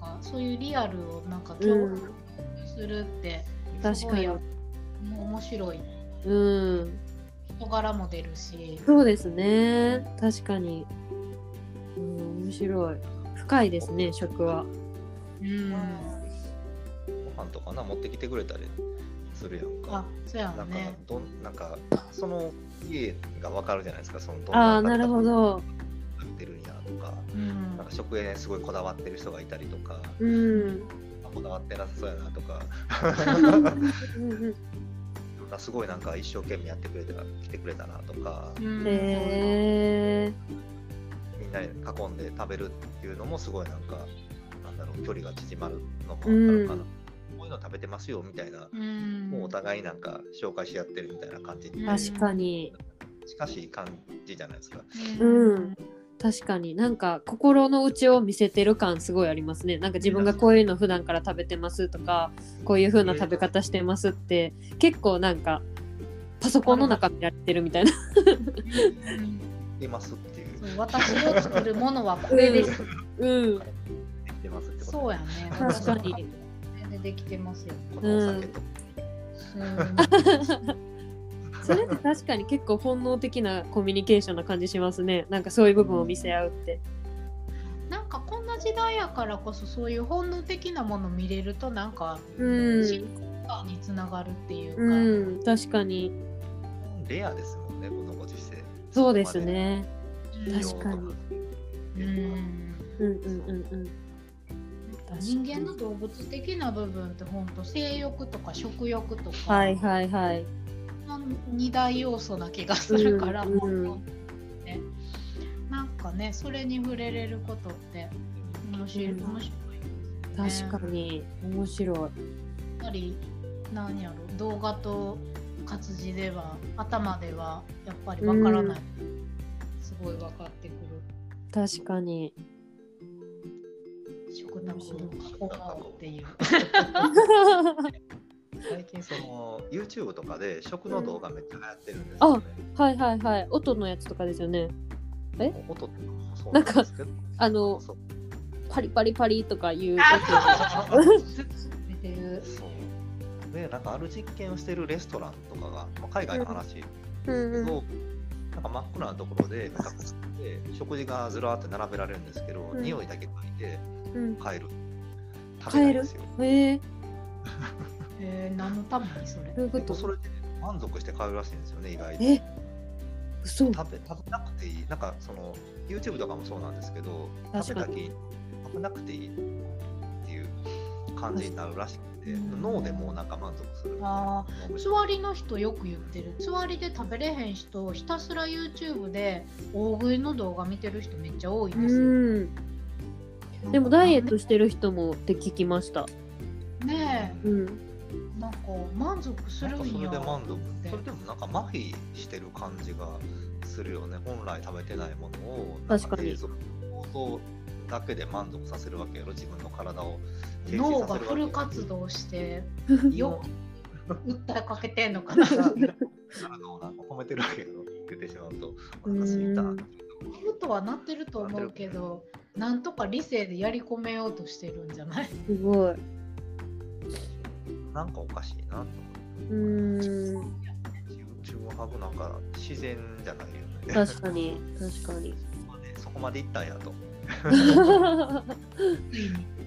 かそういうリアルをなんかう共ん有するって確かに。面白い。うん。人柄も出るし。そうですね。確かに。うん面白い。深いですね食は。うん。ご飯とかな持ってきてくれたりするやんあか。そうやなんかねどんなんかその家がわかるじゃないですか。そのどんああなるほど。食べてるんやとか。うん。なんか食へすごいこだわってる人がいたりとか、うん。あこだわってなさそうやなとか、すごいなんか一生懸命やってくれた来てくれたなとか、うん。へえみんなで囲んで食べるっていうのもすごいなんかなんだろう距離が縮まるのもあったのかな、うん。こういうの食べてますよみたいな、うん。もうお互いなんか紹介し合ってるみたいな感じ確かに。近しい感じじゃないですか。うん。確かに。なんか心の内を見せてる感すごいありますね。なんか自分がこういうの普段から食べてますとかこういう風な食べ方してますって結構なんかパソコンの中見られてるみたいな。うん出ますっていう、そう私の作るものはこれです。うん。出ますってこと。そうやね。確かにできてますよ。このお酒と、うん。それって確かに結構本能的なコミュニケーションな感じしますね。なんかそういう部分を見せ合うって。なんかこんな時代やからこそそういう本能的なもの見れるとなんかうん。親近感につながるっていうか、うん確かに。レアですもんね、このご時世。そうですね。うん確かに。うん。うんうんうんうん人間の動物的な部分って本当性欲とか食欲とか、はいはいはい。二大要素な気がするから、うんうん。ね。なんかねそれに触れれることって面白い、うん。面白いね。確かに。面白い。やっぱり何やろ動画と活字では頭ではやっぱりわからない、すごい分かってくる。確かに食卓を囲うっていう。最近その YouTube とかで食の動画めっちゃ流行ってるんですよね。はいはいはい音のやつとかですよねえ？音ってそうなんですけど。あのパリパリパリとかいう出てる。そうでなんかある実験をしてるレストランとかが、まあ、海外の話ですうんうんけど、なんか真っ暗なところでなんかで食事がずらーって並べられるんですけど、うん匂いだけ嗅いでうん。帰る。食べないんですよ。へえ。えー、何のためにそれ？どういうこと？結構それで満足して帰るらしいんですよね意外と。え？嘘。食べ食べなくていい。なんかその YouTube とかもそうなんですけど食べたき食べなくていいっていう感じになるらしくてうん。脳でもうなんか満足するあーつわりの人よく言ってる。つわりで食べれへん人ひたすら YouTube で大食いの動画見てる人めっちゃ多いんですよ、うんでもダイエットしてる人もって聞きました。ねうん。えなんか満足すなんかそれで満足。ってそれでもなんか麻痺してる感じがするよね。本来食べてないものを確かに。映だけで満足させるわけやろ。自分の体を脳がフル活動してよ訴えかけてんのかな。体をなんか褒めてるわけやろ。言ってしまうとお腹すいた。とはなってると思うけどなんとか理性でやり込めようとしてるんじゃない？すごい。なんかおかしいなとうーん。自分自分はなんか自然じゃないよね。確かに 確かに。そこまでいったんやと。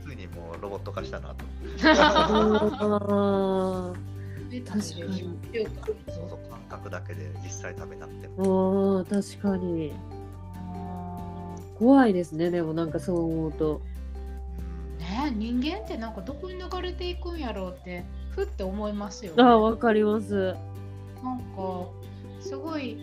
ついにもうロボット化したなと。あ確確かに。そうそう感覚だけで実際食べなくても。確かに怖いですね。でもなんかそう思うと。ね人間ってなんかどこに流れていくんやろうってふって思いますよ、ああわかります。なんかすごい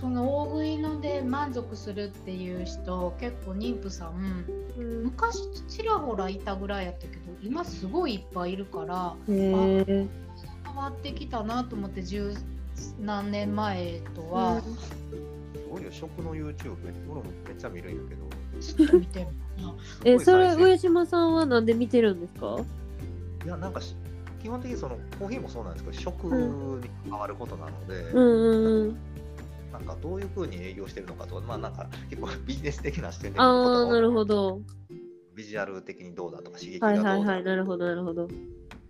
その大食いので満足するっていう人結構妊婦さんうん。昔ちらほらいたぐらいやったけど今すごいいっぱいいるから変わってきたなと思って十何年前とはすごいよ、食の YouTube、俺もめっちゃ見るんやけど。ずっと見てるな。えそれ上島さんはなんで見てるんですか？生いや、なんかし基本的にそのコーヒーもそうなんですけど、食に関わることなので、うん。なんかどういうふうに営業してるのかとか、まあなんか結構ビジネス的な視点でああなるほど。ビジュアル的にどうだとか刺激がはいどうだはいはいなるほどなるほど。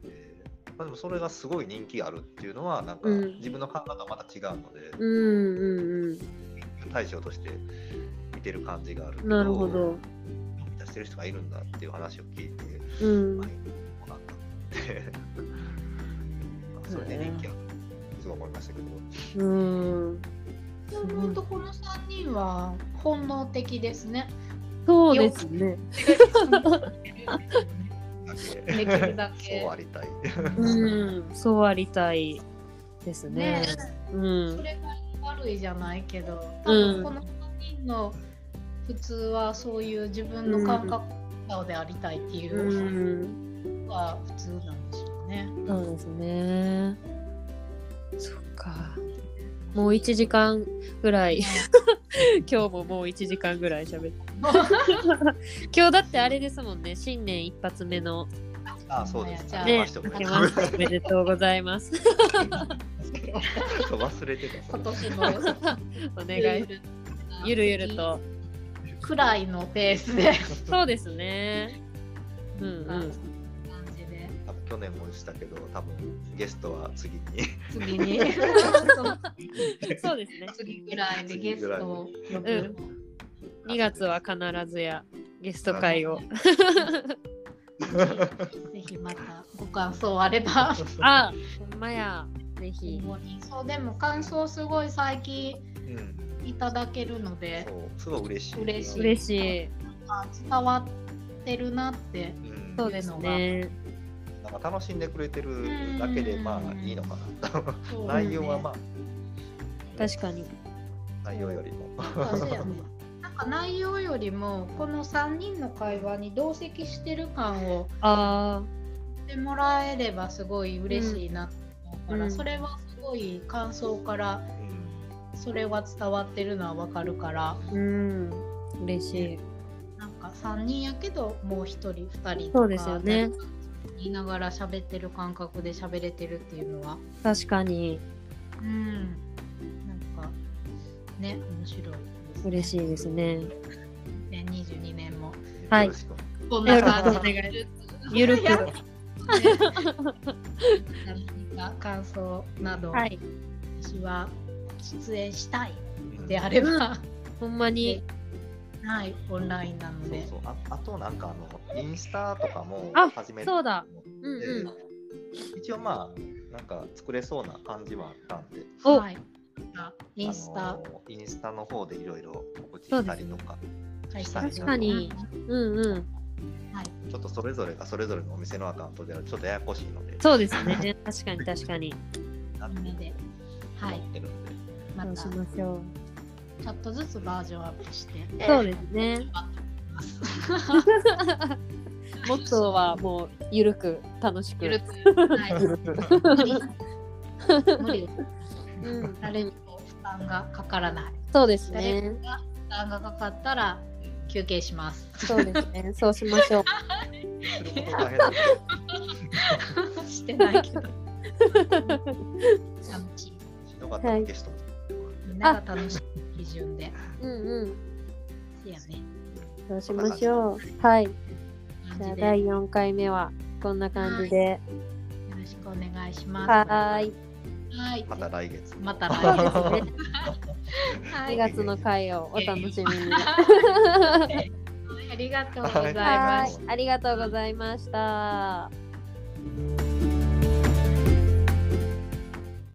えーまあ、でもそれがすごい人気あるっていうのはなんかうん。自分の考えとはまた違うので、うんうんうん対象として見てる感じがあるなるほど。出してる人がいるんだっていう話を聞いて、うん。まあ、そうなんだってまあそれで人気あるすごい思いましたけど、うん。そう思うとこの3人は本能的ですね。そうですね。できるだけ。そうありたい。うん。そうありたいですね。ね。うん。それが悪いじゃないけど、うん多分この3人の普通はそういう自分の感覚顔でありたいっていう。うん。のが普通なんでしょうね。そうですね。そっか。もう1時間ぐらい。今日ももう1時間ぐらい喋って。今日だってあれですもんね。新年一発目のあそうです。ね明けましておめでとうございます。そう忘れてた。今年のお願いゆるゆると。くらいのペースで。そうですね。うんうん。感じで。多分去年もしたけど、多分ゲストは次に。次に。そうですね。次ぐらいでゲストを呼ぶ、うん。2月は必ずやゲスト会をぜひまたご感想あれば。あほんまや。ぜひ。そうでも感想すごい最近うん、いただけるのでそう、すごい嬉しい。嬉しい。嬉しい。あ伝わってるなってうん、そうですね。なんか楽しんでくれてるだけで、まあいいのかなと。内容はまあ、確かに。内容よりも。か内容よりもこの3人の会話に同席してる感をあしてもらえればすごい嬉しいなと思うから、うん。それはすごい感想からうん。それは伝わってるのはわかるから。ーうん。嬉しい。なんか3人やけどもう1人2人とかそうですよね。言いながら喋ってる感覚で喋れてるっていうのは。確かに。うん。なんかね面白い嬉しいですね。2022年も。はい。こんな感じで。ゆるく。や 何か感想など、はい私は出演したいであれば、ほんまに。はいオンラインなのそうでそうああとなんかあのインスタとかもあ始めてそうだ。でうんうん。一応まあなんか作れそうな感じはあったんで。お。はい、あインスタ。インスタの方でいろいろ告知しそうですね。たりとか、開したいな確かに。うんうん。はい。ちょっとそれぞれがそれぞれのお店のアカウントではちょっとややこしいので。そうですね。確かに確かに。なってみんなではい。思ってるんで、また。そうしましょちょっとずつバージョンアップして。うそうですね。モットーはもうゆるく楽しく。ゆるく。はい。無理。無理うん誰にも負担がかからない。そうです誰ねかが負担がかかったら休憩します。そうですねそうしましょうしてないけど。楽しい。どしんどかったらゲストもみんなが楽しい基準で。うんうんせやね。そうしましょうはいじゃあ第4回目はこんな感じでよろしくお願いします。はーいはい。また来月また来ですね月。は2い。月の回をお楽しみに ありがとうございまはすい。ありがとうございました。